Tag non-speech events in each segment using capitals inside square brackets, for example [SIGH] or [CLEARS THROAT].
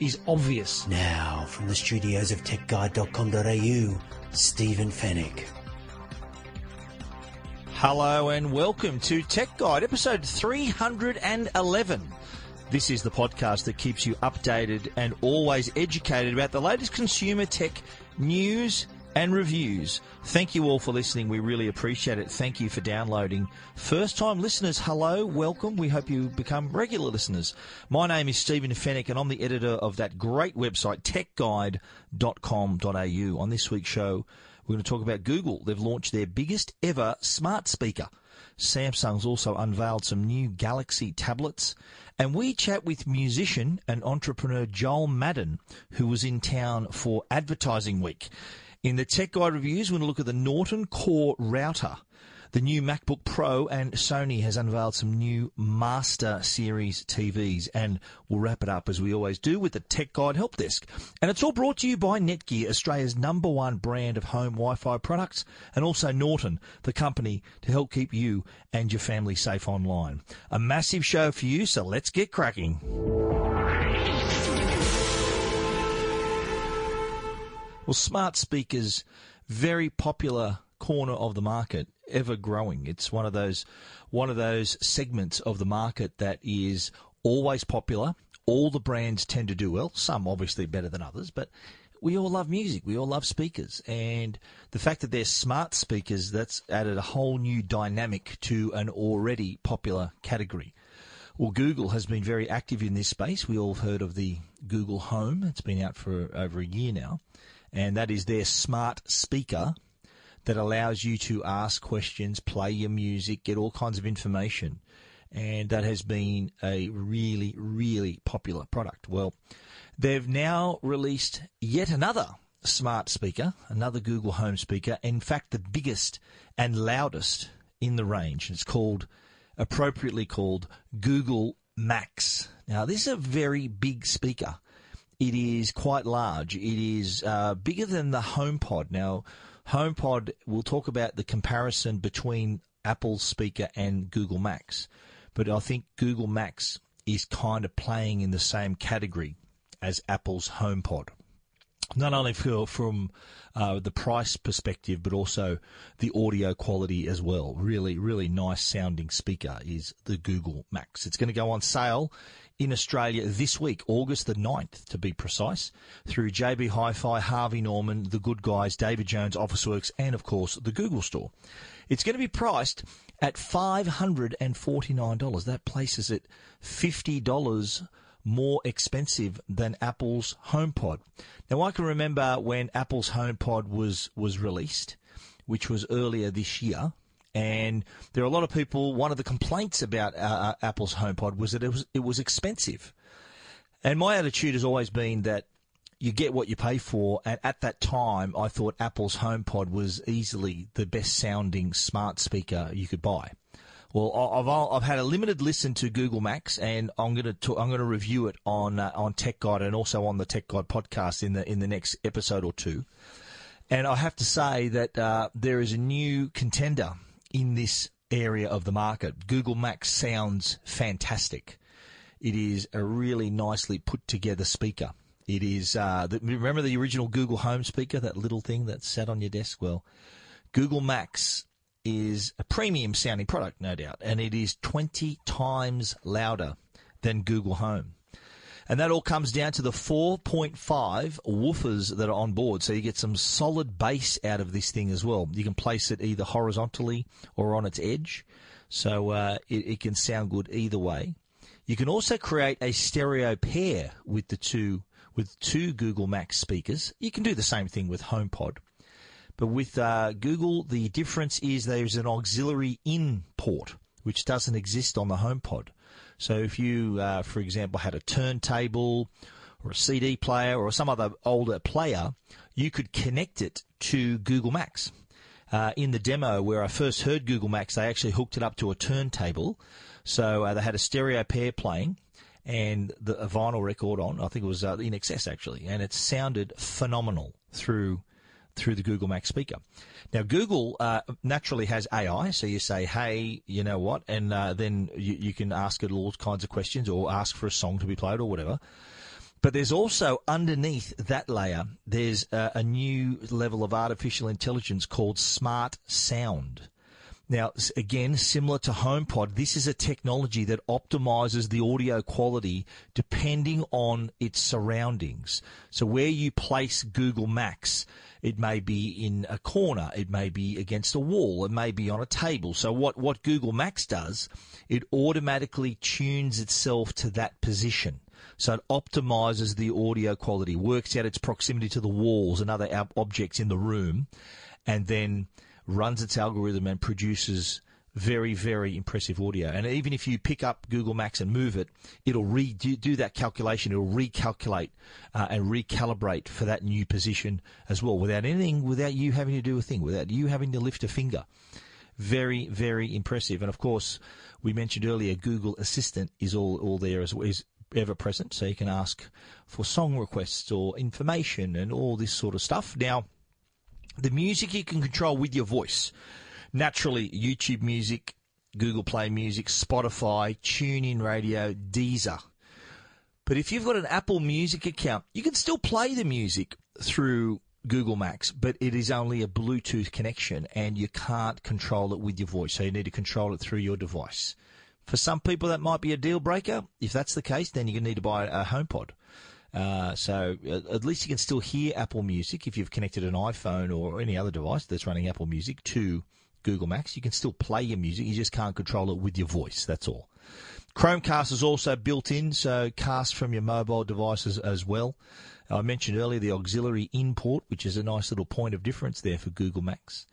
is obvious. Now, from the studios of techguide.com.au, Stephen Fenech. Hello and welcome to Tech Guide, episode 311. This is the podcast that keeps you updated and always educated about the latest consumer tech news and reviews. Thank you all for listening. We really appreciate it. Thank you for downloading. First time listeners, hello, welcome. We hope you become regular listeners. My name is Stephen Fenech and I'm the editor of that great website, techguide.com.au. On this week's show, we're going to talk about Google. They've launched their biggest ever smart speaker. Samsung's also unveiled some new Galaxy tablets. And we chat with musician and entrepreneur Joel Madden, who was in town for Advertising Week. In the Tech Guide reviews, we're going to look at the Norton Core router the new MacBook Pro, and Sony has unveiled some new Master Series TVs. And we'll wrap it up as we always do with the Tech Guide Help Desk. And it's all brought to you by Netgear, Australia's number one brand of home Wi Fi products, and also Norton, the company to help keep you and your family safe online. A massive show for you, so let's get cracking. Well, smart speakers, very popular corner of the market ever growing. It's one of those one of those segments of the market that is always popular. All the brands tend to do well. Some obviously better than others, but we all love music. We all love speakers, and the fact that they're smart speakers that's added a whole new dynamic to an already popular category. Well, Google has been very active in this space. We all heard of the Google Home. It's been out for over a year now, and that is their smart speaker that allows you to ask questions, play your music, get all kinds of information. And that has been a really, really popular product. Well, they've now released yet another smart speaker, another Google Home speaker, in fact, the biggest and loudest in the range. It's called, appropriately called, Google Max. Now, this is a very big speaker. It is quite large. It is uh, bigger than the HomePod. Now, HomePod, we'll talk about the comparison between Apple's speaker and Google Max. But I think Google Max is kind of playing in the same category as Apple's HomePod. Not only for, from uh, the price perspective, but also the audio quality as well. Really, really nice sounding speaker is the Google Max. It's going to go on sale in Australia this week, August the 9th to be precise, through JB Hi-Fi, Harvey Norman, The Good Guys, David Jones, Officeworks, and of course the Google Store. It's going to be priced at $549. That places it $50 more expensive than Apple's HomePod. Now I can remember when Apple's HomePod was was released, which was earlier this year, and there are a lot of people. One of the complaints about uh, uh, Apple's HomePod was that it was it was expensive. And my attitude has always been that you get what you pay for. And at that time, I thought Apple's HomePod was easily the best sounding smart speaker you could buy. Well, I've I've had a limited listen to Google Max, and I'm going to I'm going to review it on uh, on Tech Guide and also on the Tech Guide podcast in the in the next episode or two. And I have to say that uh, there is a new contender in this area of the market. Google Max sounds fantastic. It is a really nicely put together speaker. It is, uh, the, remember the original Google Home speaker, that little thing that sat on your desk? Well, Google Max is a premium sounding product, no doubt, and it is 20 times louder than Google Home. And that all comes down to the 4.5 woofers that are on board. So you get some solid bass out of this thing as well. You can place it either horizontally or on its edge. So uh, it, it can sound good either way. You can also create a stereo pair with the two with two Google Max speakers. You can do the same thing with HomePod. But with uh, Google, the difference is there's an auxiliary in port, which doesn't exist on the HomePod. So if you, uh, for example, had a turntable or a CD player or some other older player, you could connect it to Google Max. Uh, in the demo where I first heard Google Max, they actually hooked it up to a turntable. So uh, they had a stereo pair playing and the, a vinyl record on. I think it was uh, INXS actually, and it sounded phenomenal through through the Google Max speaker. Now, Google uh, naturally has AI, so you say, "Hey, you know what?" and uh, then you, you, can ask it all kinds of questions, or ask for a song to be played, or whatever. But there's also underneath that layer, there's a, a new level of artificial intelligence called Smart Sound. Now, again, similar to HomePod, this is a technology that optimizes the audio quality depending on its surroundings. So where you place Google Max, it may be in a corner, it may be against a wall, it may be on a table. So what, what Google Max does, it automatically tunes itself to that position. So it optimizes the audio quality, works out its proximity to the walls and other objects in the room, and then runs its algorithm and produces very, very impressive audio. And even if you pick up Google Max and move it, it'll redo that calculation. It'll recalculate uh, and recalibrate for that new position as well, without anything, without you having to do a thing, without you having to lift a finger. Very, very impressive. And of course, we mentioned earlier, Google Assistant is all, all there as is ever present, so you can ask for song requests or information and all this sort of stuff. Now, the music you can control with your voice. Naturally, YouTube Music, Google Play Music, Spotify, TuneIn Radio, Deezer. But if you've got an Apple Music account, you can still play the music through Google Max, but it is only a Bluetooth connection and you can't control it with your voice. So you need to control it through your device. For some people, that might be a deal breaker. If that's the case, then you're going to need to buy a HomePod. Uh, so at least you can still hear Apple Music if you've connected an iPhone or any other device that's running Apple Music to Google Max. You can still play your music. You just can't control it with your voice. That's all. Chromecast is also built in, so cast from your mobile devices as well. I mentioned earlier the auxiliary import, which is a nice little point of difference there for Google Max.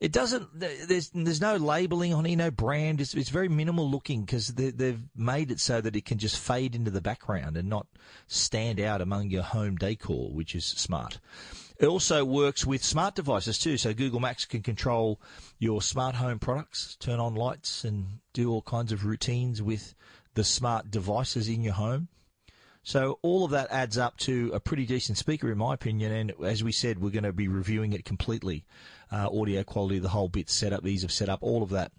It doesn't. There's there's no labeling on it, no brand. It's, it's very minimal looking because they, they've made it so that it can just fade into the background and not stand out among your home decor, which is smart. It also works with smart devices too. So Google Max can control your smart home products, turn on lights, and do all kinds of routines with the smart devices in your home. So all of that adds up to a pretty decent speaker, in my opinion. And as we said, we're going to be reviewing it completely, uh, audio quality, the whole bit, setup, ease of setup, all of that.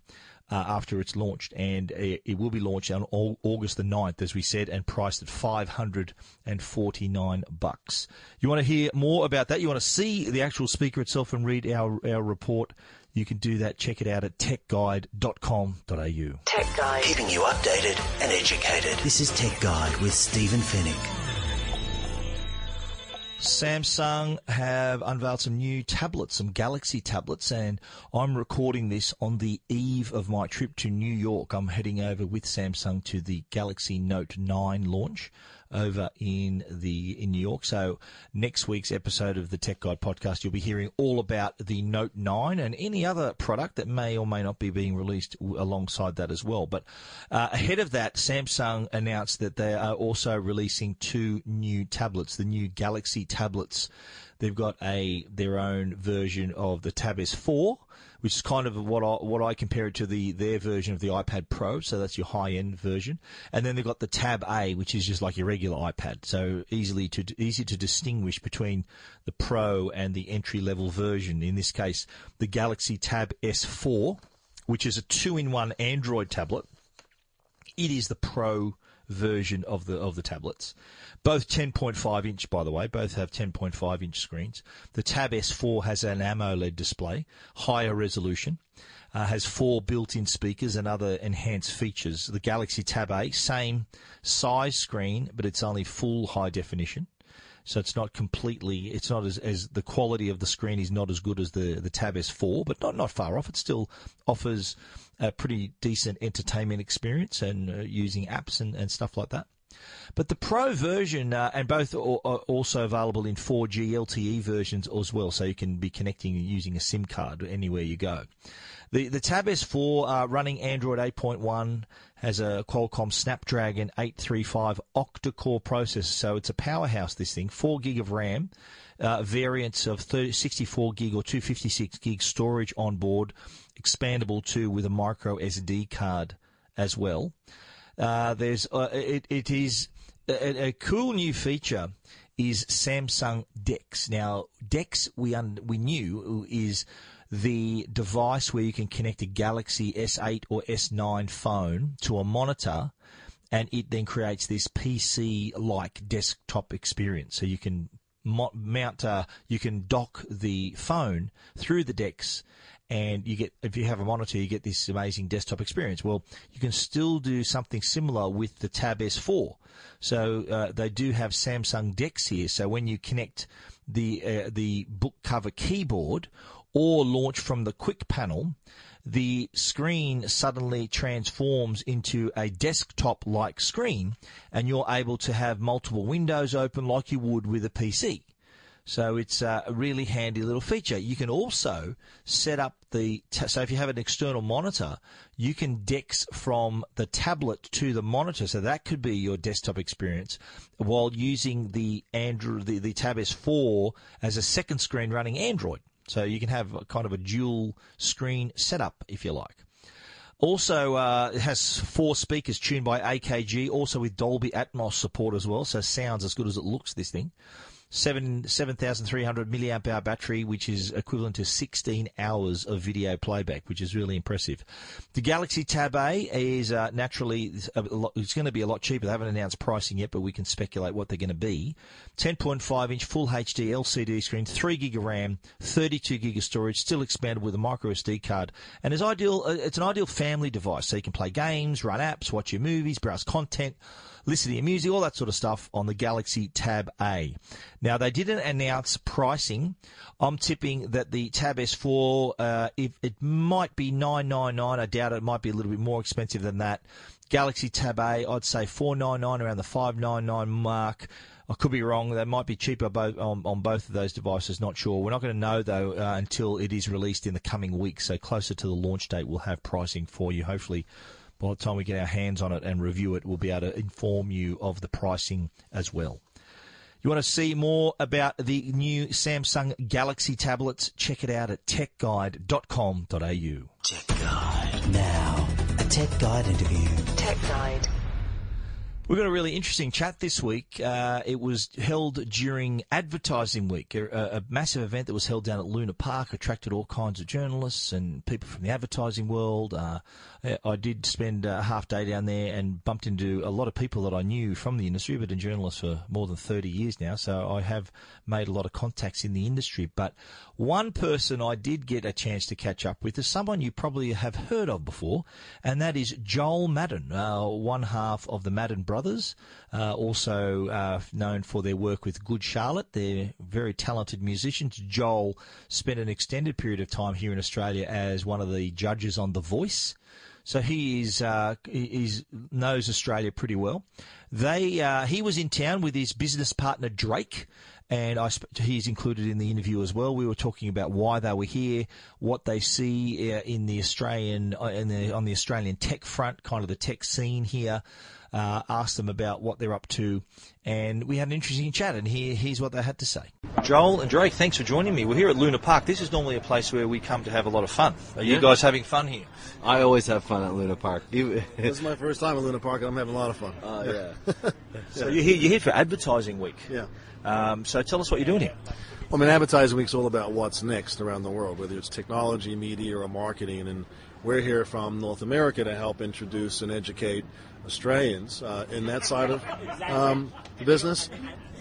Uh, after it's launched, and it, it, will be launched on August the 9th, as we said, and priced at 549 bucks. You want to hear more about that? You want to see the actual speaker itself and read our our report? You can do that. Check it out at techguide.com.au. Tech Guide. Keeping you updated and educated. This is Tech Guide with Stephen Fenech. Samsung have unveiled some new tablets, some Galaxy tablets, and I'm recording this on the eve of my trip to New York. I'm heading over with Samsung to the Galaxy Note 9 launch over in the in New York. So next week's episode of the Tech Guide podcast, you'll be hearing all about the Note 9 and any other product that may or may not be being released alongside that as well. But uh, ahead of that, Samsung announced that they are also releasing two new tablets, the new Galaxy tablets. They've got a their own version of the Tab S4 which is kind of what I, what I compare it to the their version of the iPad Pro. So that's your high end version, and then they've got the Tab A, which is just like your regular iPad. So easily to easy to distinguish between the Pro and the entry level version. In this case, the Galaxy Tab S4, which is a two in one Android tablet. It is the Pro version of the of the tablets. Both 10.5 inch, by the way. Both have 10.5 inch screens. The Tab S4 has an AMOLED display, higher resolution. Uh, has four built-in speakers and other enhanced features. The Galaxy Tab A, same size screen, but it's only full high definition. So it's not completely, it's not as, as the quality of the screen is not as good as the, the Tab S4, but not, not far off. It still offers a pretty decent entertainment experience and uh, using apps and, and stuff like that. But the Pro version, uh, and both are also available in 4G LTE versions as well, so you can be connecting using a SIM card anywhere you go. The the Tab S4 uh, running Android 8.1 has a Qualcomm Snapdragon 835 octa-core processor, so it's a powerhouse. This thing, four gig of RAM, uh, variants of 30, 64 gig or 256 gig storage on board, expandable too with a micro SD card as well. Uh, there's uh, it, it is a, a, cool new feature is Samsung DeX. Now DeX we un, we knew is the device where you can connect a Galaxy S8 or S9 phone to a monitor and it then creates this PC like desktop experience. So you can mount, uh, you can dock the phone through the DeX and you get if you have a monitor you get this amazing desktop experience. Well you can still do something similar with the tab s4 so uh, they do have samsung dex here. So when you connect the uh, the book cover keyboard or launch from the quick panel, the screen suddenly transforms into a desktop like screen and you're able to have multiple windows open like you would with a PC. So it's a really handy little feature. You can also set up the, so if you have an external monitor, you can DeX from the tablet to the monitor. So that could be your desktop experience while using the Android, the, the Tab S4 as a second screen running Android. So you can have kind of a dual screen setup if you like. Also, uh, it has four speakers tuned by AKG, also with Dolby Atmos support as well, so sounds as good as it looks, this thing seven seven thousand three hundred milliamp hour battery, which is equivalent to sixteen hours of video playback, which is really impressive. The Galaxy Tab A is uh, naturally it's going to be a lot cheaper. They haven't announced pricing yet, but we can speculate what they're going to be. Ten point five inch Full HD LCD screen, three gig of RAM, thirty two gig of storage, still expandable with a micro SD card, and it's ideal. Uh, it's an ideal family device, so you can play games, run apps, watch your movies, browse content listen to your music, all that sort of stuff on the Galaxy Tab A. Now, they didn't announce pricing. I'm tipping that the Tab S4, uh, if it might be 999, I doubt it, might be a little bit more expensive than that. Galaxy Tab A, I'd say 499 around the 599 mark. I could be wrong. They might be cheaper both on, on both of those devices. Not sure. We're not going to know though uh, until it is released in the coming weeks. So closer to the launch date, we'll have pricing for you. Hopefully, by the time we get our hands on it and review it, we'll be able to inform you of the pricing as well. You want to see more about the new Samsung Galaxy tablets? Check it out at techguide.com.au. Tech Guide. Now, a Tech Guide interview. Tech Guide. We've got a really interesting chat this week. Uh, it was held during Advertising Week, a, a, massive event that was held down at Luna Park, attracted all kinds of journalists and people from the advertising world. Uh, I did spend a half day down there and bumped into a lot of people that I knew from the industry. I've been a journalist for more than 30 years now, so I have made a lot of contacts in the industry. But one person I did get a chance to catch up with is someone you probably have heard of before, and that is Joel Madden, uh, one half of the Madden brothers brothers, uh, also uh, known for their work with Good Charlotte. They're very talented musicians. Joel spent an extended period of time here in Australia as one of the judges on The Voice. So he is uh, he knows Australia pretty well. They uh, he was in town with his business partner Drake, and I, he's included in the interview as well. We were talking about why they were here, what they see uh, in the Australian uh, in the, on the Australian tech front, kind of the tech scene here uh, asked them about what they're up to, and we had an interesting chat. And here, here's what they had to say. Joel and Drake, thanks for joining me. We're here at Luna Park. This is normally a place where we come to have a lot of fun. Are yeah. you guys having fun here? I always have fun at Luna Park. [LAUGHS] this is my first time at Luna Park, and I'm having a lot of fun. Oh, uh, yeah. [LAUGHS] so you're here, you're here for Advertising Week. Yeah. Um, so tell us what you're doing here. Well, I mean, Advertising Week's all about what's next around the world, whether it's technology, media, or marketing. And we're here from North America to help introduce and educate Australians uh, in that side of um, the business.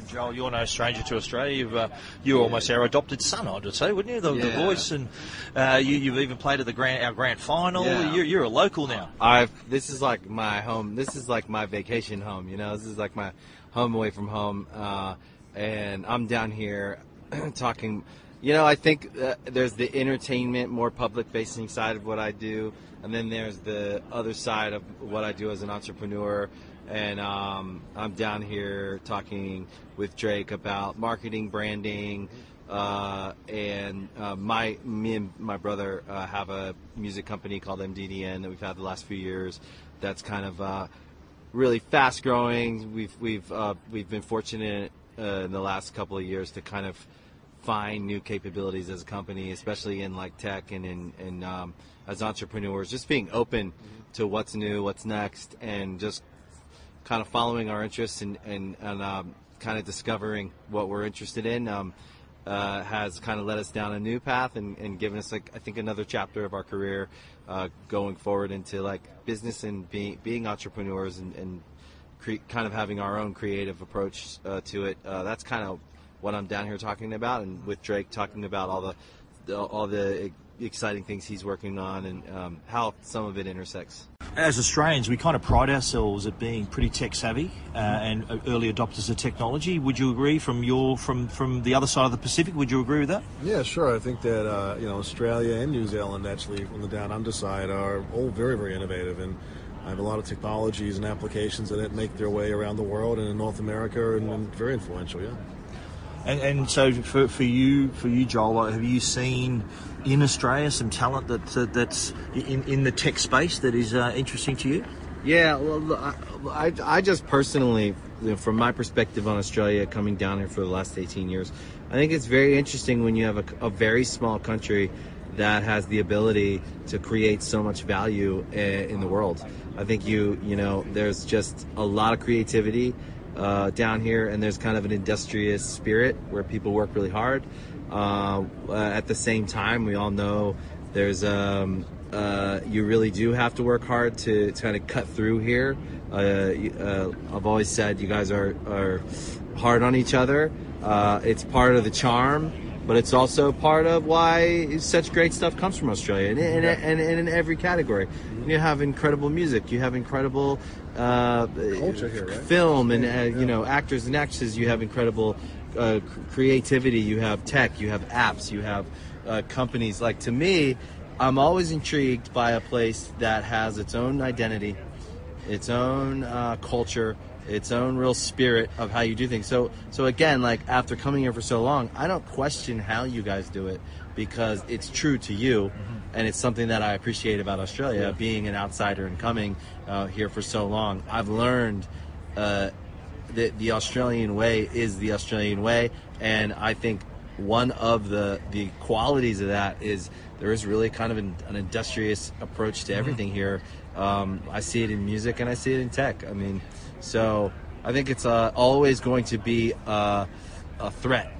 Joel, you're no stranger to Australia. You've, uh, you're almost our adopted son, I'd say, wouldn't you? The, yeah. the voice, and uh, you, have even played at the grand, our grand final. Yeah. You're, you're, a local now. I've. This is like my home. This is like my vacation home. You know, this is like my home away from home, uh, and I'm down here [CLEARS THROAT] talking. You know, I think uh, there's the entertainment, more public-facing side of what I do, and then there's the other side of what I do as an entrepreneur and um, I'm down here talking with Drake about marketing, branding, uh, and uh, my me and my brother uh, have a music company called MDDN that we've had the last few years. That's kind of uh, really fast growing. We've we've uh, we've been fortunate uh, in the last couple of years to kind of find new capabilities as a company, especially in like tech and in, in um, as entrepreneurs, just being open to what's new, what's next, and just kind of following our interests and, and, and um, kind of discovering what we're interested in. Um, uh, has kind of led us down a new path and, and given us like I think another chapter of our career uh, going forward into like business and being being entrepreneurs and, and cre- kind of having our own creative approach uh, to it. Uh, that's kind of what I'm down here talking about, and with Drake talking about all the, the all the exciting things he's working on and um, how some of it intersects. As Australians, we kind of pride ourselves at being pretty tech savvy uh, and early adopters of technology. Would you agree from your from from the other side of the Pacific? Would you agree with that? Yeah, sure. I think that uh, you know Australia and New Zealand actually on the down under side are all very very innovative and. I have a lot of technologies and applications that make their way around the world and in North America and, and very influential. Yeah. And, and so for, for you, for you, Joel, have you seen in Australia some talent that uh, that's in, in the tech space that is uh, interesting to you? Yeah, well, I, I, I just personally, you know, from my perspective on Australia, coming down here for the last 18 years, I think it's very interesting when you have a, a very small country that has the ability to create so much value eh, in the world. I think you, you know, there's just a lot of creativity uh, down here, and there's kind of an industrious spirit where people work really hard. Uh, at the same time, we all know there's um, uh, you really do have to work hard to, to kind of cut through here. Uh, uh, I've always said you guys are, are hard on each other. Uh, it's part of the charm but it's also part of why such great stuff comes from Australia, and, and, and, and in every category. Mm-hmm. You have incredible music, you have incredible uh, culture here, right? film, and uh, you know actors and actresses. You have incredible uh, creativity. You have tech. You have apps. You have uh, companies. Like to me, I'm always intrigued by a place that has its own identity, its own uh, culture its own real spirit of how you do things. So so again, like after coming here for so long, I don't question how you guys do it because it's true to you. Mm-hmm. And it's something that I appreciate about Australia, yeah. being an outsider and coming uh, here for so long. I've learned uh, that the Australian way is the Australian way, and I think one of the the qualities of that is there is really kind of an, an industrious approach to mm-hmm. everything here. Um, I see it in music and I see it in tech. I mean, so I think it's uh, always going to be uh, a threat.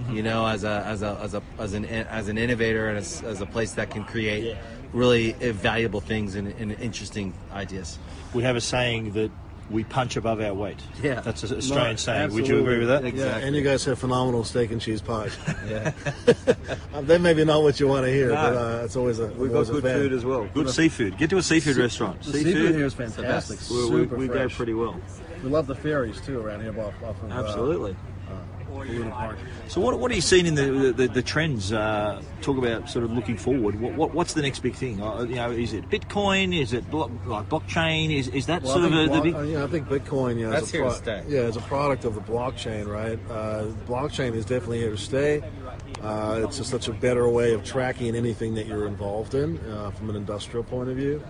Mm-hmm. You know, as a as a as a as an as an innovator and as, as a place that can create yeah. really valuable things and, and interesting ideas. We have a saying that we punch above our weight. Yeah, that's a strange no, saying. Would you agree with that? Exactly. Yeah, and you guys have phenomenal steak and cheese pies. [LAUGHS] yeah, [LAUGHS] um, they maybe not what you want to hear, no. but uh, it's always a. We've got good food as well. Good seafood. Get to a seafood Se- restaurant. The seafood, seafood here is fantastic. We, we, we go pretty well. We love the ferries too around here off, off of. Absolutely. Uh, Park. So what, what are you seeing in the the, the trends? Uh, talk about sort of looking forward. What, what, what's the next big thing? Uh, you know, is it Bitcoin? Is it block, like blockchain? Is is that well, sort of a, block, the big? Yeah, I think Bitcoin. Yeah, that's here pro- to stay. Yeah, as a product of the blockchain, right? Uh, blockchain is definitely here to stay. Uh, it's just such a better way of tracking anything that you're involved in uh, from an industrial point of view.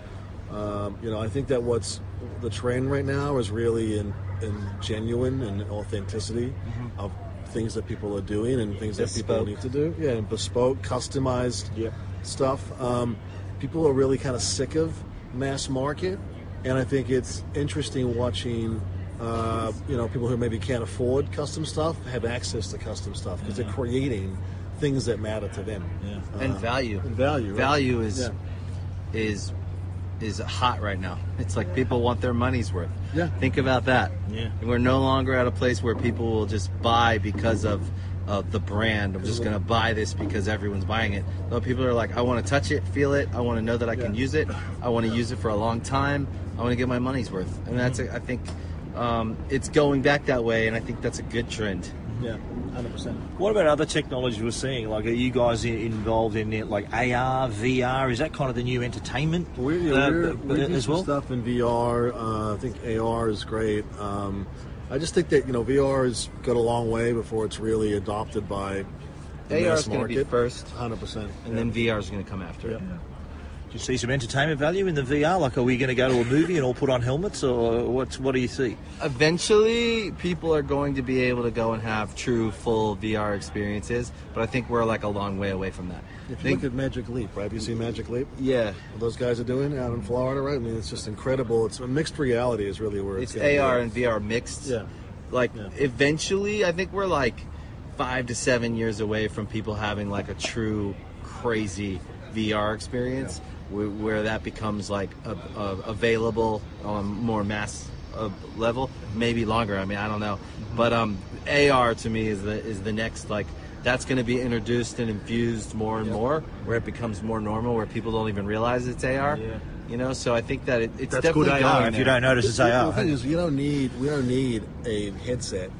Um, you know, I think that what's the trend right now is really in, in genuine and authenticity mm-hmm. of things that people are doing and things bespoke. that people need to do. Yeah, and bespoke, customized yep. stuff. Um, people are really kind of sick of mass market, and I think it's interesting watching. Uh, you know, people who maybe can't afford custom stuff have access to custom stuff because yeah. they're creating things that matter to them. Yeah. Uh, and value. And value. Right? Value is yeah. is is hot right now. It's like people want their money's worth. Yeah. Think about that. Yeah. And we're no longer at a place where people will just buy because of of the brand. I'm just going to buy this because everyone's buying it. No, people are like, I want to touch it, feel it. I want to know that I can use it. I want to use it for a long time. I want to get my money's worth. And that's, a, I think, um, it's going back that way, and I think that's a good trend. Yeah, hundred percent. What about other technologies we're seeing? Like, are you guys involved in it, like AR, VR? Is that kind of the new entertainment We're, yeah, uh, we're, uh, we do as some well? stuff in VR. Uh, I think AR is great. Um, I just think that you know VR has got a long way before it's really adopted by the AR mass is going to be market. first, Hundred percent. and then VR is going to come after it. Do you see some entertainment value in the VR? Like, are we going to go to a movie and all put on helmets, or what? What do you see? Eventually, people are going to be able to go and have true, full VR experiences, but I think we're like a long way away from that. If you Think- look at Magic Leap, right? Have you seen Magic Leap? yeah, What those guys are doing out in Florida, right? I mean, it's just incredible. It's a mixed reality is really where it's, it's gonna AR and VR mixed. Yeah. Like Yeah. eventually, I think we're like five to seven years away from people having like a true crazy VR experience, where, where that becomes like a, a, available on more mass uh, level. Maybe longer. I mean, I don't know. But um, AR to me is the is the next like. That's going to be introduced and infused more and more, where it becomes more normal, where people don't even realize it's AR. Yeah. You know, so I think that it, it's That's definitely good AR. going If you don't notice, it's The AR. thing is, you don't need we don't need a headset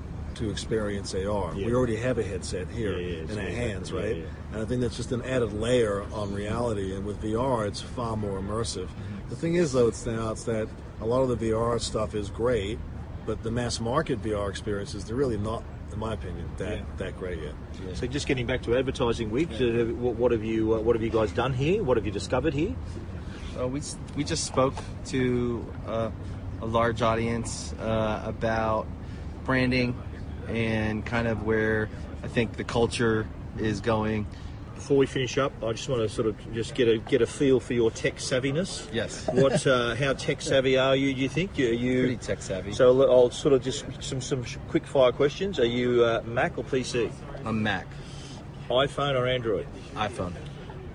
to experience AR. Yeah. We already have a headset here Yeah, yeah, in our hands, yeah, right? yeah. And I think that's just an added layer on reality. And with VR, it's far more immersive. Mm-hmm. The thing is, though, it's now it's that a lot of the VR stuff is great, but the mass market VR experiences they're really not, in my opinion, that Yeah. that great yet. So, just getting back to advertising week, what, what have you uh, What have you guys done here? What have you discovered here? Uh, we we just spoke to uh, a large audience uh, about branding and kind of where I think the culture is going. Before we finish up, I just want to sort of just get a get a feel for your tech savviness. Yes. [LAUGHS] What? Uh, how tech savvy are you? Do you think you? Are you Pretty tech savvy. So I'll sort of just some some quick fire questions. Are you uh, Mac or PC? I'm Mac, iPhone or Android? iPhone.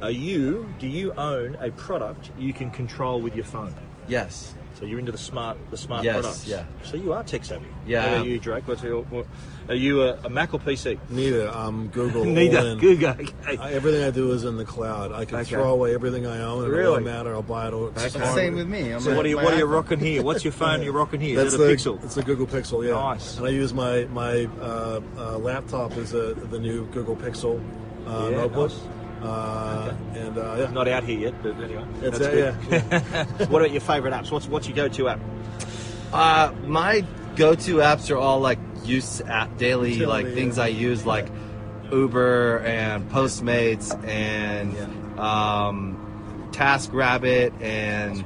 Are you? Do you own a product you can control with your phone? Yes. So you're into the smart the smart Yes, products. yeah. So you are tech savvy. Yeah, What I about am. you, Drake? What's your, what, are you a, a Mac or PC? Neither. Um, Google. [LAUGHS] all Neither. in. Google. Okay. I, everything I do is in the cloud. I can Okay. throw away everything I own. It Really? doesn't matter. I'll buy it. All, it's just Same with me. I'm So what are you my what are you rocking here? What's your phone you're rocking here? That's Is it a the Pixel? It's a Google Pixel, yeah. Nice. And I use my my uh, uh, laptop as a the new Google Pixel uh, Yeah, notebook. nice. Uh, And uh, yeah, Not out here yet, but anyway. it's that's good. yeah. [LAUGHS] what about your favourite apps? What's what's your go-to app? Uh, my go-to apps are all like use app daily, Utility, like things yeah. I use, like Uber and Postmates and um, TaskRabbit and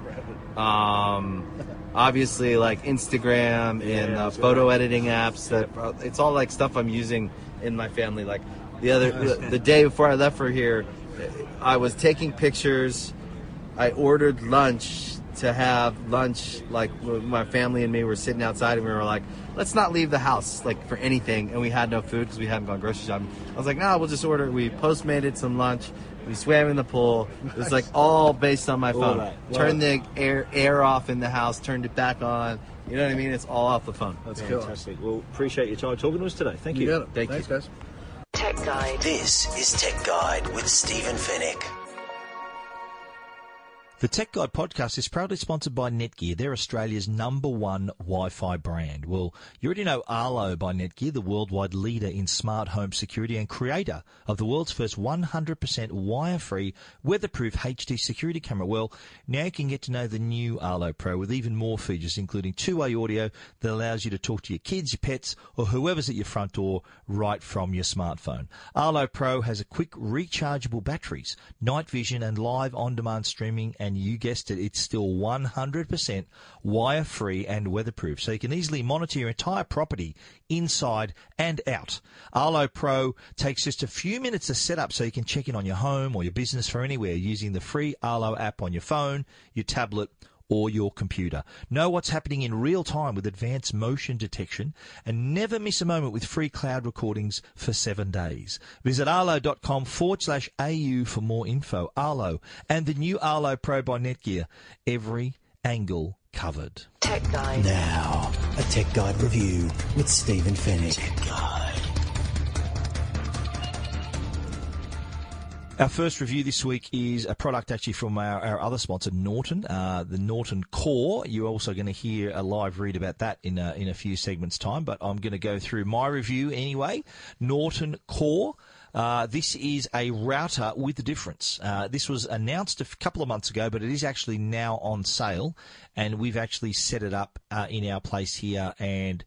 um, obviously like Instagram and uh, that's photo editing apps. That it's all like stuff I'm using in my family. Like the other oh, the, the day before I left for here, I was taking pictures. I ordered lunch to have lunch. Like my family and me were sitting outside, and we were like, "Let's not leave the house like for anything." And we had no food because we hadn't gone grocery shopping. I was like, "No, we'll just order." We postmated some lunch. We swam in the pool. It was like all based on my phone. Turned the air air off in the house. Turned it back on. You know what I mean? It's all off the phone. That's cool. Fantastic. Well, appreciate your time talking to us today. Thank you. You. Thank Thanks, you. guys. Tech Guide. This is Tech Guide with Stephen Fenech. The Tech Guide podcast is proudly sponsored by Netgear. They're Australia's number one Wi-Fi brand. Well, you already know Arlo by Netgear, the worldwide leader in smart home security and creator of the world's first 100% wire-free, weatherproof HD security camera. Well, now you can get to know the new Arlo Pro with even more features, including two-way audio that allows you to talk to your kids, your pets, or whoever's at your front door right from your smartphone. Arlo Pro has a quick rechargeable batteries, night vision, and live on-demand streaming. And you guessed it, it's still 100% wire-free and weatherproof, so you can easily monitor your entire property inside and out. Arlo Pro takes just a few minutes to set up, so you can check in on your home or your business from anywhere using the free Arlo app on your phone, your tablet or your computer. Know what's happening in real time with advanced motion detection and never miss a moment with free cloud recordings for seven days. Visit arlo.com forward slash AU for more info. Arlo and the new Arlo Pro by Netgear. Every angle covered. Tech Guide. Now, a Tech Guide review with Stephen Fenech. Our first review this week is a product actually from our, our other sponsor, Norton, uh, the Norton Core. You're also going to hear a live read about that in a, in a few segments' time, but I'm going to go through my review anyway. Norton Core. Uh, this is a router with a difference. Uh, this was announced a couple of months ago, but it is actually now on sale, and we've actually set it up uh, in our place here and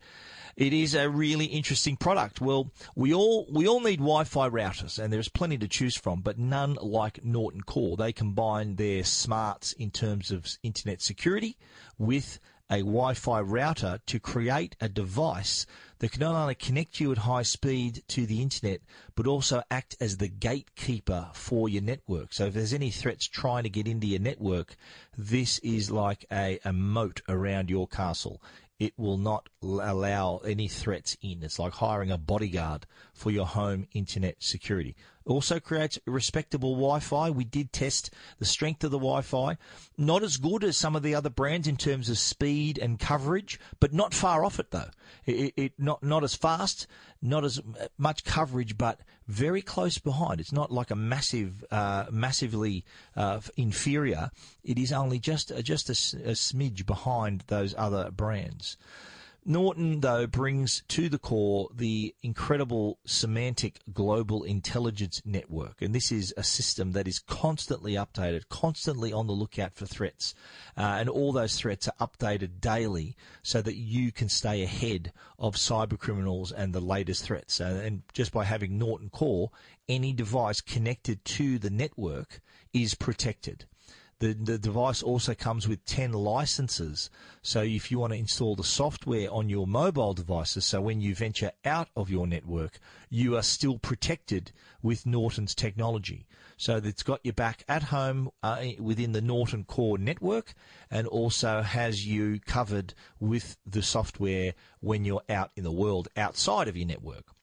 it is a really interesting product. Well, we all we all need Wi-Fi routers, and there's plenty to choose from, but none like Norton Core. They combine their smarts in terms of internet security with a Wi-Fi router to create a device that can not only connect you at high speed to the internet, but also act as the gatekeeper for your network. So if there's any threats trying to get into your network, this is like a, a moat around your castle it will not allow any threats in. It's like hiring a bodyguard for your home internet security. It also creates respectable Wi-Fi. We did test the strength of the Wi-Fi. Not as good as some of the other brands in terms of speed and coverage, but not far off it though. It, it not not as fast, not as much coverage, but very close behind. It's not like a massive, uh, massively uh, inferior. It is only just just a, a smidge behind those other brands. Norton, though, brings to the core the incredible Symantec Global Intelligence Network. And this is a system that is constantly updated, constantly on the lookout for threats. Uh, and all those threats are updated daily so that you can stay ahead of cyber criminals and the latest threats. Uh, and just by having Norton Core, any device connected to the network is protected. The, the device also comes with 10 licenses. So if you want to install the software on your mobile devices, so when you venture out of your network, you are still protected with Norton's technology. So it's got your back at home uh, within the Norton Core network and also has you covered with the software when you're out in the world outside of your network.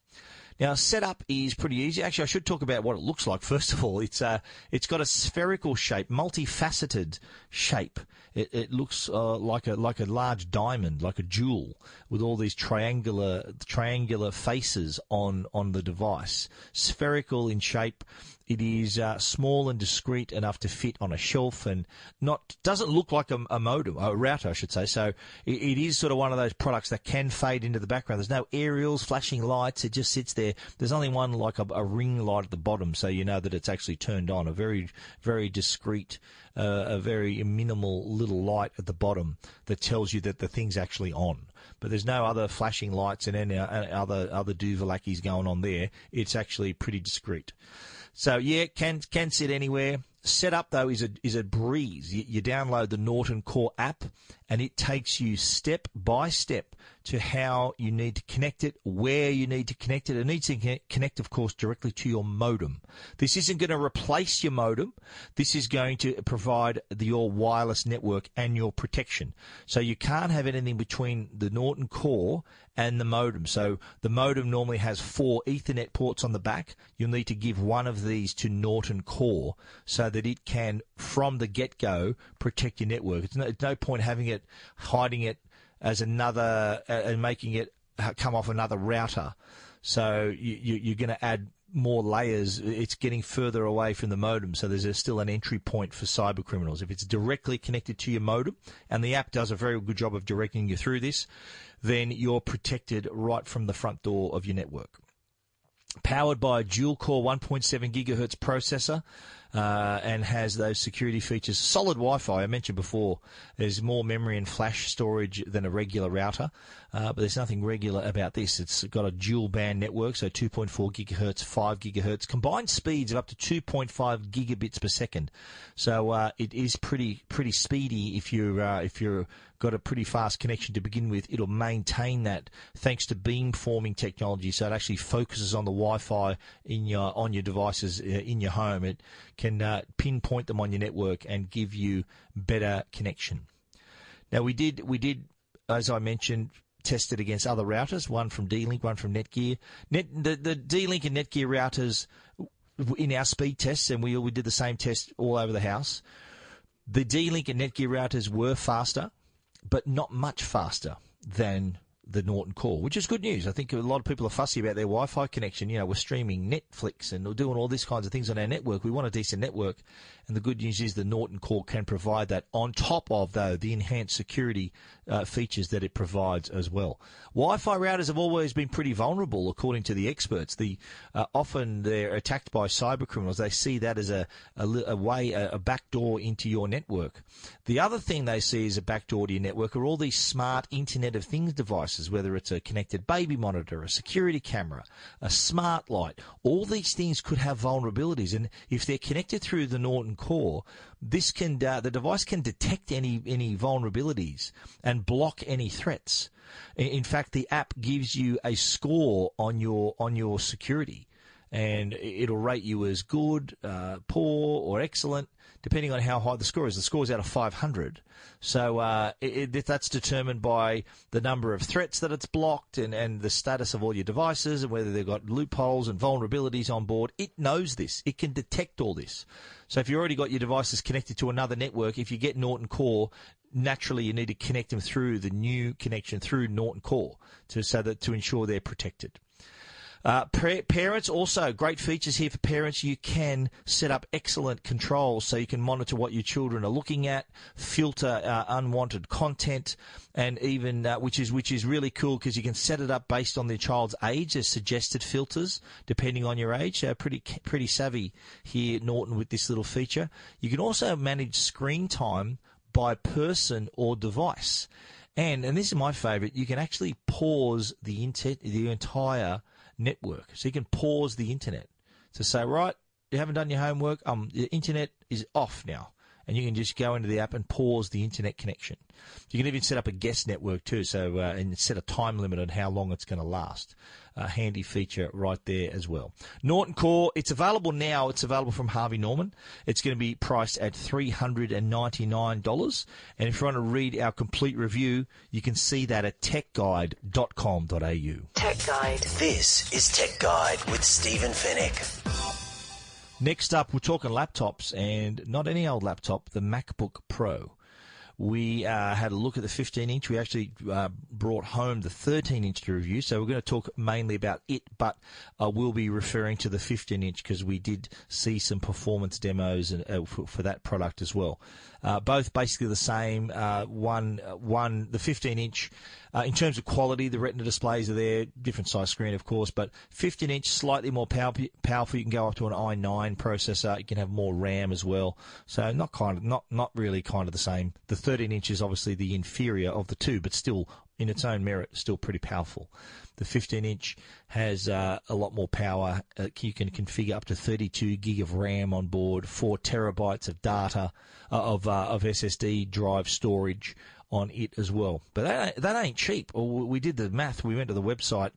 Now, setup is pretty easy. Actually, I should talk about what it looks like. First of all, it's uh, it's got a spherical shape, multifaceted shape. It, it looks uh, like a like a large diamond, like a jewel, with all these triangular triangular faces on on the device. Spherical in shape. It is uh, small and discreet enough to fit on a shelf and not doesn't look like a, a modem, a router, I should say. So it, it is sort of one of those products that can fade into the background. There's no aerials, flashing lights. It just sits there. There's only one like a, a ring light at the bottom, so you know that it's actually turned on. A very, very discreet, uh, a very minimal little light at the bottom that tells you that the thing's actually on but there's no other flashing lights and any other other duvalakis going on there. It's actually pretty discreet. So yeah, can can sit anywhere. Setup though is a is a breeze. You, you download the Norton Core app, and it takes you step by step to how you need to connect it, where you need to connect it. It needs to connect, of course, directly to your modem. This isn't going to replace your modem. This is going to provide the, your wireless network and your protection. So you can't have anything between the Norton Core and the modem. So the modem normally has four Ethernet ports on the back. You'll need to give one of these to Norton Core so that it can, from the get-go, protect your network. It's no, it's no point having it, hiding it as another, uh, and making it come off another router. So you, you, are going to add more layers, it's getting further away from the modem. So there's still an entry point for cyber criminals. If it's directly connected to your modem, and the app does a very good job of directing you through this, then you're protected right from the front door of your network. Powered by a dual core 1.7 gigahertz processor, uh, and has those security features. Solid Wi-Fi, I mentioned before, there's more memory and flash storage than a regular router, but there's nothing regular about this. It's got a dual band network, so 2.4 gigahertz, 5 gigahertz, combined speeds of up to 2.5 gigabits per second. So uh, it is pretty pretty speedy if you're uh, if you're got a pretty fast connection to begin with. It'll maintain that thanks to beamforming technology, so it actually focuses on the Wi-Fi in your on your devices uh, in your home. It can uh, pinpoint them on your network and give you better connection. Now we did we did as I mentioned test it against other routers, one from D-Link, one from Netgear. Net, the, the D-Link and Netgear routers in our speed tests, and we we did the same test all over the house. The D-Link and Netgear routers were faster, but not much faster than the Norton Core, which is good news. I think a lot of people are fussy about their Wi-Fi connection. You know, we're streaming Netflix and we're doing all these kinds of things on our network. We want a decent network, and the good news is the Norton Core can provide that on top of though the enhanced security uh, features that it provides as well. Wi-Fi routers have always been pretty vulnerable, according to the experts. The uh, often they're attacked by cyber criminals. They see that as a, a, a way, a, a backdoor into your network. The other thing they see as a backdoor to your network are all these smart Internet of Things devices, whether it's a connected baby monitor, a security camera, a smart light. All these things could have vulnerabilities, and if they're connected through the Norton Core, this can uh, the device can detect any any vulnerabilities and block any threats. In fact, the app gives you a score on your on your security, and it'll rate you as good, uh, poor, or excellent, depending on how high the score is. The score is out of 500, so uh, it, it, that's determined by the number of threats that it's blocked and, and the status of all your devices and whether they've got loopholes and vulnerabilities on board. It knows this. It can detect all this. So if you've already got your devices connected to another network, if you get Norton Core, naturally you need to connect them through the new connection through Norton Core to so that to ensure they're protected. Uh, parents also great features here for parents. You can set up excellent controls so you can monitor what your children are looking at, filter uh, unwanted content, and even uh, which is which is really cool because you can set it up based on their child's age. There's suggested filters depending on your age. Pretty pretty savvy here, Norton, with this little feature. You can also manage screen time by person or device. And and this is my favourite. You can actually pause the inter- the entire network, so you can pause the internet to say, right, you haven't done your homework. Um, the internet is off now, and you can just go into the app and pause the internet connection. You can even set up a guest network too, so uh, and set a time limit on how long it's going to last a handy feature right there as well. Norton Core, it's available now. It's available from Harvey Norman. It's going to be priced at $399. And if you want to read our complete review, you can see that at techguide.com.au. Tech Guide. This is Tech Guide with Stephen Fenech. Next up, we're talking laptops, and not any old laptop, the MacBook Pro. We uh, had a look at the 15 inch. We actually uh, brought home the 13 inch to review. So we're going to talk mainly about it, but I will be referring to the 15 inch because we did see some performance demos and, uh, for, for, that product as well. Uh, both basically the same. Uh, one, uh, one, the 15 inch. In terms of quality, the Retina displays are there, different size screen, of course, but 15 inch, slightly more power, powerful. You can go up to an i9 processor. You can have more RAM as well. So not kind of, not not really kind of the same. The 13 inch is obviously the inferior of the two, but still in its own merit, still pretty powerful. The 15 inch has uh, a lot more power. Uh, you can configure up to 32 gig of RAM on board, four terabytes of data uh, of uh, of SSD drive storage on it as well. But that that ain't cheap. We did the math. We went to the website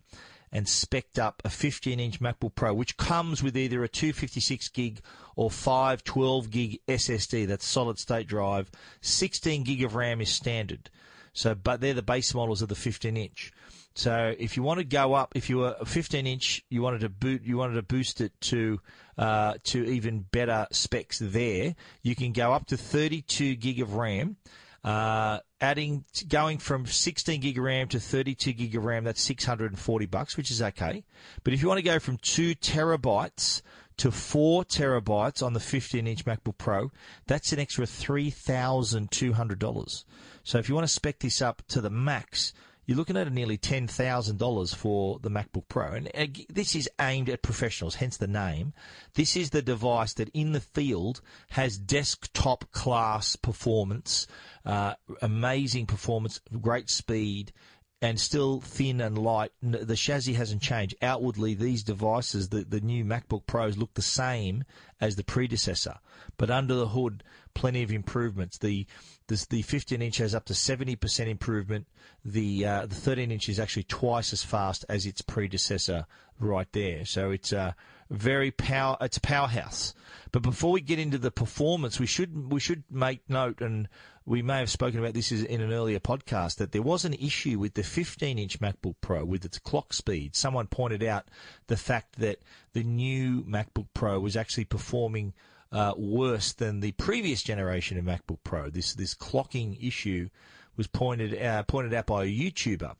and specced up a 15 inch MacBook Pro, which comes with either a 256 gig or 512 gig SSD. That's solid state drive. 16 gig of RAM is standard. So, but they're the base models of the 15 inch. So, if you want to go up, if you were a 15 inch, you wanted to boot, you wanted to boost it to uh, to even better specs. There, you can go up to 32 gig of RAM. Uh, adding, going from 16 gig RAM to 32 gig RAM, that's 640 bucks, which is okay. But if you want to go from two terabytes to four terabytes on the 15 inch MacBook Pro, that's an extra $3,200. So if you want to spec this up to the max, you're looking at nearly $10,000 for the MacBook Pro. And this is aimed at professionals, hence the name. This is the device that in the field has desktop class performance, uh, amazing performance, great speed, and still thin and light. The chassis hasn't changed. Outwardly, these devices, the, the new MacBook Pros, look the same as the predecessor, but under the hood, plenty of improvements. The the, the 15 inch has up to 70% improvement. The uh, the 13 inch is actually twice as fast as its predecessor, right there. So it's a very power. It's a powerhouse. But before we get into the performance, we should we should make note, and we may have spoken about this in an earlier podcast, that there was an issue with the 15 inch MacBook Pro with its clock speed. Someone pointed out the fact that the new MacBook Pro was actually performing uh, worse than the previous generation of MacBook Pro. This this clocking issue was pointed uh, pointed out by a YouTuber.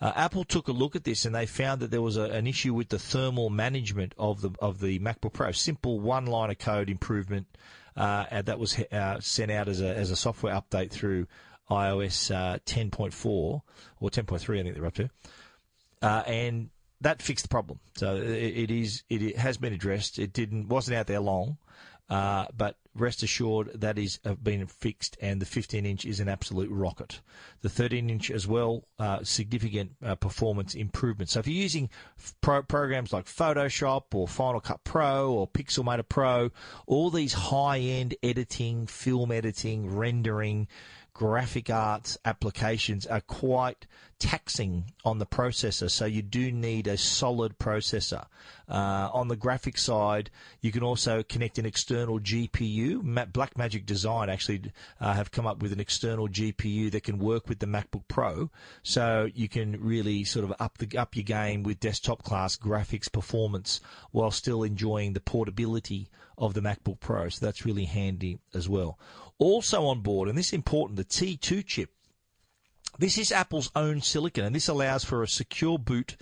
Uh, Apple took a look at this and they found that there was a, an issue with the thermal management of the of the MacBook Pro. Simple one line of code improvement uh, that was uh, sent out as a as a software update through iOS uh, 10.4 or 10.3, I think they're up to, uh, and that fixed the problem. So it, it is it, has been addressed. It didn't wasn't out there long, uh, but rest assured that is uh, been fixed, and the 15 inch is an absolute rocket. The 13 inch as well, uh, significant uh, performance improvement. So if you're using pro- programs like Photoshop or Final Cut Pro or Pixelmator Pro, all these high end editing, film editing, rendering graphic arts applications are quite taxing on the processor, so you do need a solid processor. Uh, on the graphic side, you can also connect an external GPU. Blackmagic Design actually uh, have come up with an external GPU that can work with the MacBook Pro, so you can really sort of up the up your game with desktop class graphics performance while still enjoying the portability of the MacBook Pro. So that's really handy as well. Also on board, and this is important, the T2 chip. This is Apple's own silicon, and this allows for a secure boot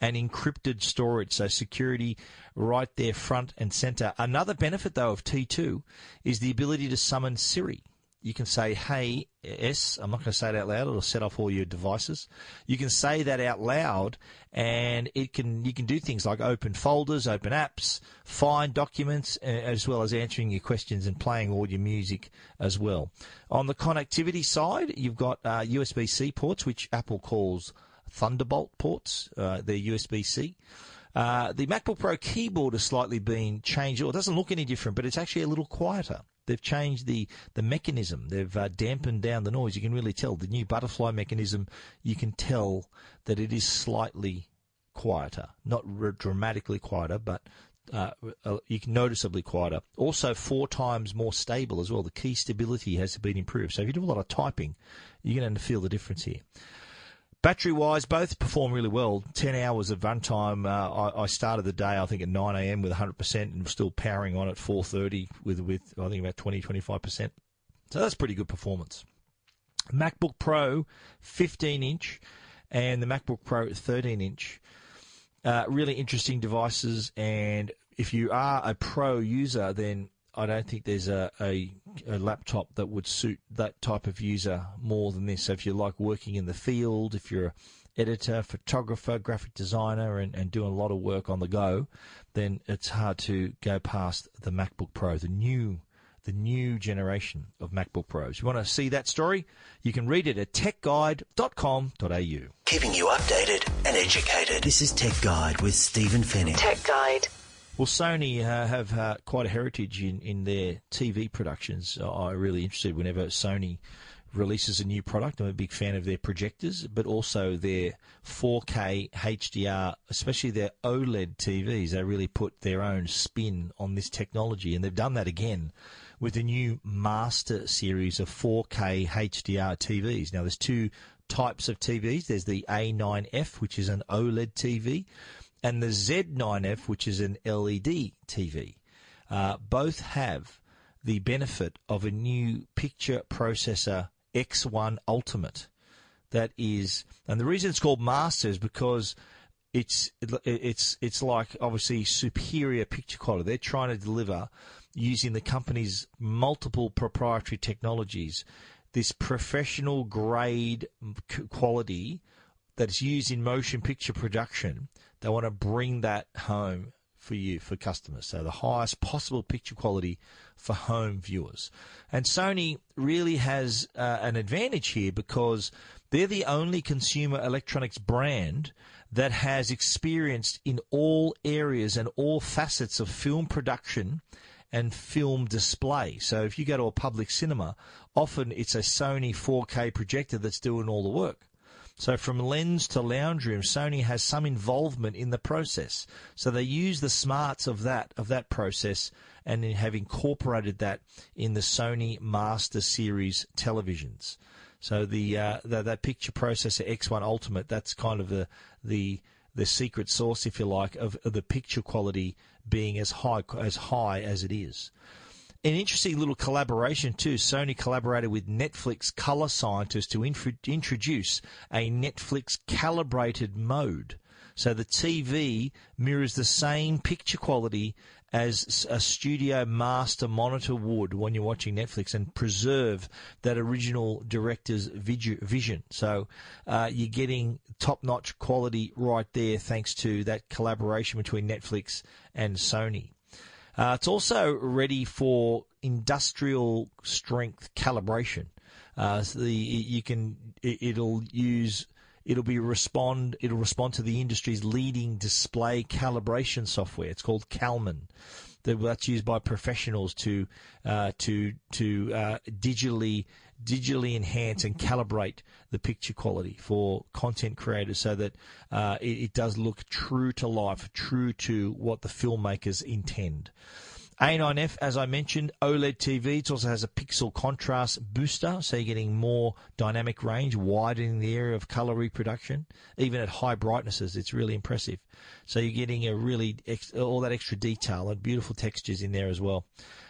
and encrypted storage. So security right there front and center. Another benefit though of T2 is the ability to summon Siri you can say, hey, S, I'm not going to say it out loud, it'll set off all your devices. You can say that out loud and it can, you can do things like open folders, open apps, find documents, as well as answering your questions and playing all your music as well. On the connectivity side, you've got uh, USB-C ports, which Apple calls Thunderbolt ports. Uh, they're USB-C. Uh, the MacBook Pro keyboard has slightly been changed. It doesn't look any different, but it's actually a little quieter. They've changed the, the mechanism. They've uh, dampened down the noise. You can really tell the new butterfly mechanism. You can tell that it is slightly quieter, not r- dramatically quieter, but uh, uh, you can noticeably quieter. Also, four times more stable as well. The key stability has been improved. So if you do a lot of typing, you're going to feel the difference here. Battery wise, both perform really well. 10 hours of runtime. Uh, I, I, started the day, I think, at 9 a.m. with 100% and still powering on at 4.30 with, with, I think, about 20, 25%. So that's pretty good performance. MacBook Pro 15 inch and the MacBook Pro 13 inch. Uh, really interesting devices. And if you are a pro user, then I don't think there's a, a, a, laptop that would suit that type of user more than this. So if you like working in the field, if you're an editor, photographer, graphic designer, and, and doing a lot of work on the go, then it's hard to go past the MacBook Pro, the new the new generation of MacBook Pros. You want to see that story? You can read it at techguide.com.au. Keeping you updated and educated. This is Tech Guide with Stephen Fenech. Tech Guide. Well, Sony uh, have uh, quite a heritage in, in their TV productions. I'm really interested whenever Sony releases a new product. I'm a big fan of their projectors, but also their 4K HDR, especially their OLED TVs. They really put their own spin on this technology, and they've done that again with the new Master series of 4K HDR TVs. Now, there's two types of TVs. There's the A9F, which is an OLED TV, and the Z9F, which is an LED TV. Uh, both have the benefit of a new picture processor X1 Ultimate. That is, and the reason it's called Master is because it's it's it's like obviously superior picture quality. They're trying to deliver using the company's multiple proprietary technologies this professional grade quality that's used in motion picture production they want to bring that home for you, for customers. So the highest possible picture quality for home viewers. And Sony really has uh, an advantage here because they're the only consumer electronics brand that has experienced in all areas and all facets of film production and film display. So if you go to a public cinema, often it's a Sony 4K projector that's doing all the work. So from lens to lounge room, Sony has some involvement in the process. So they use the smarts of that of that process and have incorporated that in the Sony Master Series televisions. So the, uh, the that picture processor X1 Ultimate, that's kind of the the the secret sauce, if you like, of, of the picture quality being as high as high as it is. An interesting little collaboration too. Sony collaborated with Netflix color scientists to infra- introduce a Netflix calibrated mode. So the TV mirrors the same picture quality as a studio master monitor would when you're watching Netflix and preserve that original director's vision. So uh, you're getting top notch quality right there thanks to that collaboration between Netflix and Sony. Uh, it's also ready for industrial strength calibration. Uh, so the, you can it, will use it'll be respond it'll respond to the industry's leading display calibration software. It's called Calman. That's used by professionals to uh, to to uh, digitally digitally enhance and calibrate the picture quality for content creators so that uh, it, it, does look true to life, true to what the filmmakers intend. A9F, as I mentioned, OLED TV. It also has a pixel contrast booster, so you're getting more dynamic range, widening the area of color reproduction. Even at high brightnesses, it's really impressive. So you're getting a really ex- all that extra detail and beautiful textures in there as well.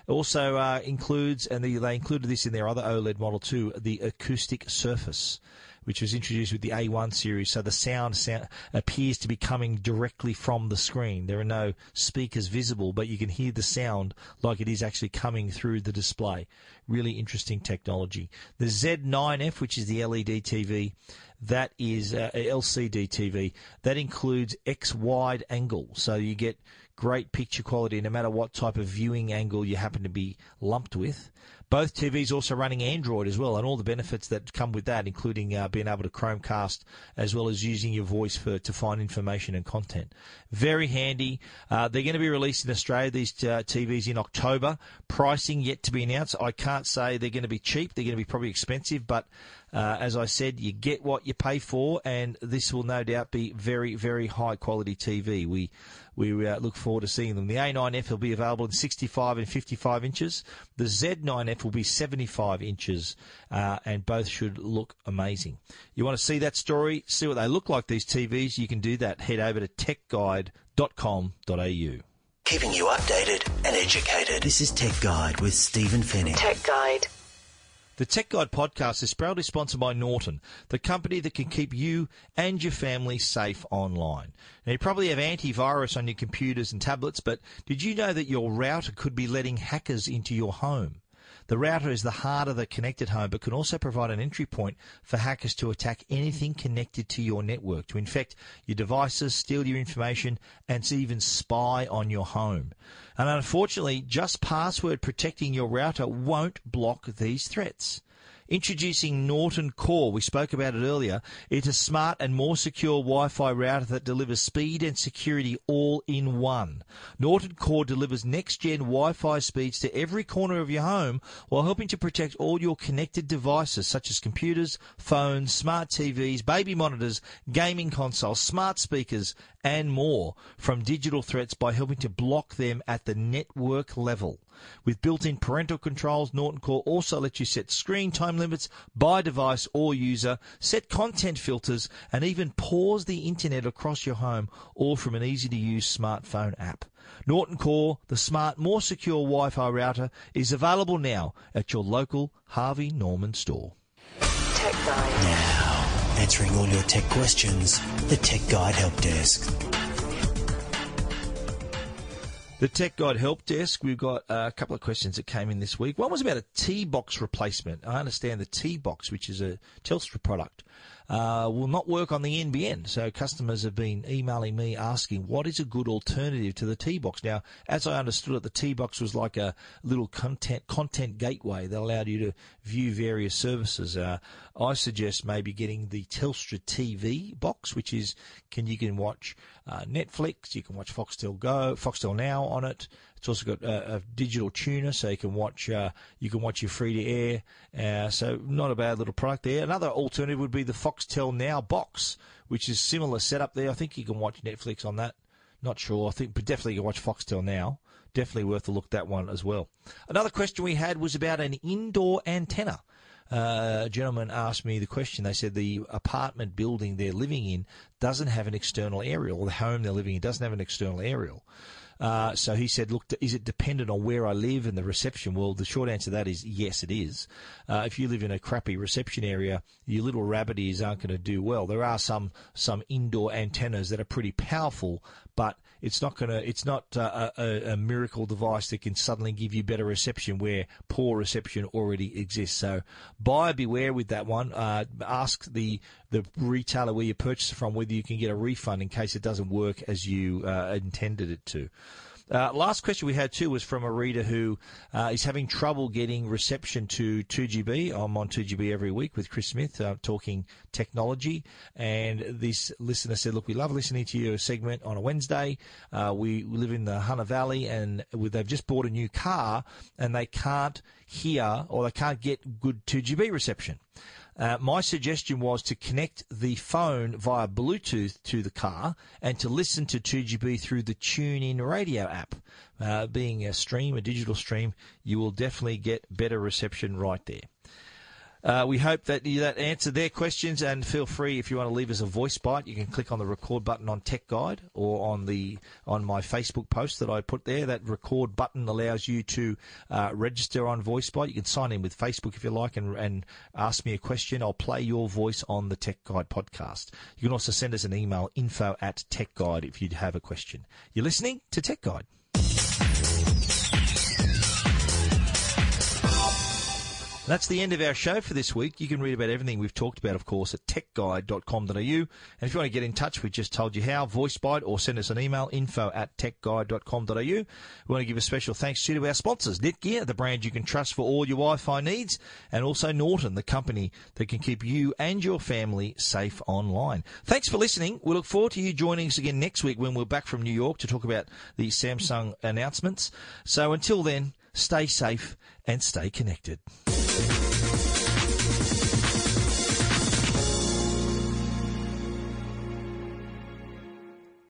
Also uh, includes, and they, they included this in their other OLED model too, the acoustic surface which was introduced with the A1 series. So the sound, sound appears to be coming directly from the screen. There are no speakers visible, but you can hear the sound like it is actually coming through the display. Really interesting technology. The Z9F, which is the LED TV, that is uh, LCD TV. That includes X wide angle, so you get great picture quality no matter what type of viewing angle you happen to be lumped with. Both TVs also running Android as well, and all the benefits that come with that, including uh, being able to Chromecast as well as using your voice for to find information and content. Very handy. Uh, they're going to be released in Australia. These uh, TVs in October. Pricing yet to be announced. I can't say they're going to be cheap. They're going to be probably expensive, but uh, as I said, you get what you pay for, and this will no doubt be very, very high quality TV. We we uh, look forward to seeing them. The A9F will be available in 65 and 55 inches. The Z9F will be 75 inches, uh, and both should look amazing. You want to see that story, see what they look like, these TVs, you can do that. Head over to techguide.com.au. Keeping you updated and educated. This is Tech Guide with Stephen Fenech. Tech Guide. The Tech Guide podcast is proudly sponsored by Norton, the company that can keep you and your family safe online. Now, you probably have antivirus on your computers and tablets, but did you know that your router could be letting hackers into your home? The router is the heart of the connected home, but can also provide an entry point for hackers to attack anything connected to your network, to infect your devices, steal your information, and to even spy on your home. And unfortunately, just password protecting your router won't block these threats. Introducing Norton Core, we spoke about it earlier. It's a smart and more secure Wi-Fi router that delivers speed and security all in one. Norton Core delivers next-gen Wi-Fi speeds to every corner of your home while helping to protect all your connected devices such as computers, phones, smart TVs, baby monitors, gaming consoles, smart speakers, and more from digital threats by helping to block them at the network level. With built-in parental controls, Norton Core also lets you set screen time limits by device or user, set content filters, and even pause the internet across your home, all from an easy-to-use smartphone app. Norton Core, the smart, more secure Wi-Fi router, is available now at your local Harvey Norman store. Tech Guide. Now, answering all your tech questions, the Tech Guide Help Desk. The Tech Guide Help Desk, we've got a couple of questions that came in this week. One was about a T box replacement. I understand the T box, which is a Telstra product, uh, will not work on the NBN. So customers have been emailing me asking what is a good alternative to the T box. Now, as I understood it, the T box was like a little content content gateway that allowed you to view various services. Uh, I suggest maybe getting the Telstra TV box, which is can you can watch uh, Netflix, you can watch Foxtel Go, Foxtel Now on it. It's also got a, a digital tuner, so you can watch uh, you can watch your free to air. Uh, so not a bad little product there. Another alternative would be the Foxtel Now box, which is similar setup there. I think you can watch Netflix on that. Not sure. I think, but definitely you can watch Foxtel Now. Definitely worth a look at that one as well. Another question we had was about an indoor antenna. Uh, a gentleman asked me the question. They said the apartment building they're living in doesn't have an external aerial, or the home they're living in doesn't have an external aerial. Uh, so he said, look, is it dependent on where I live and the reception? Well, the short answer to that is yes, it is. Uh, if you live in a crappy reception area, your little rabbit ears aren't going to do well. There are some some indoor antennas that are pretty powerful, but it's not going to. It's not uh, a, a, miracle device that can suddenly give you better reception where poor reception already exists. So buyer beware with that one. Uh, ask the the retailer where you purchase from whether you can get a refund in case it doesn't work as you uh, intended it to. Uh, last question we had too was from a reader who uh, is having trouble getting reception to 2GB. I'm on 2GB every week with Chris Smith uh, talking technology. And this listener said, Look, we love listening to your segment on a Wednesday. Uh, we live in the Hunter Valley and they've just bought a new car and they can't hear or they can't get good 2GB reception. Uh, my suggestion was to connect the phone via Bluetooth to the car and to listen to 2GB through the TuneIn radio app. Uh, being a stream, a digital stream, you will definitely get better reception right there. Uh, we hope that you, that answered their questions, and feel free if you want to leave us a voice bite, you can click on the record button on Tech Guide or on the on my Facebook post that I put there. That record button allows you to uh, register on voice bite. You can sign in with Facebook if you like and, and ask me a question. I'll play your voice on the Tech Guide podcast. You can also send us an email info at Tech Guide if you have a question. You're listening to Tech Guide. That's the end of our show for this week. You can read about everything we've talked about, of course, at techguide.com.au. And if you want to get in touch, we just told you how, VoiceBite or send us an email, info at techguide.com.au. We want to give a special thanks to our sponsors, Netgear, the brand you can trust for all your Wi-Fi needs, and also Norton, the company that can keep you and your family safe online. Thanks for listening. We look forward to you joining us again next week when we're back from New York to talk about the Samsung announcements. So until then, stay safe and stay connected.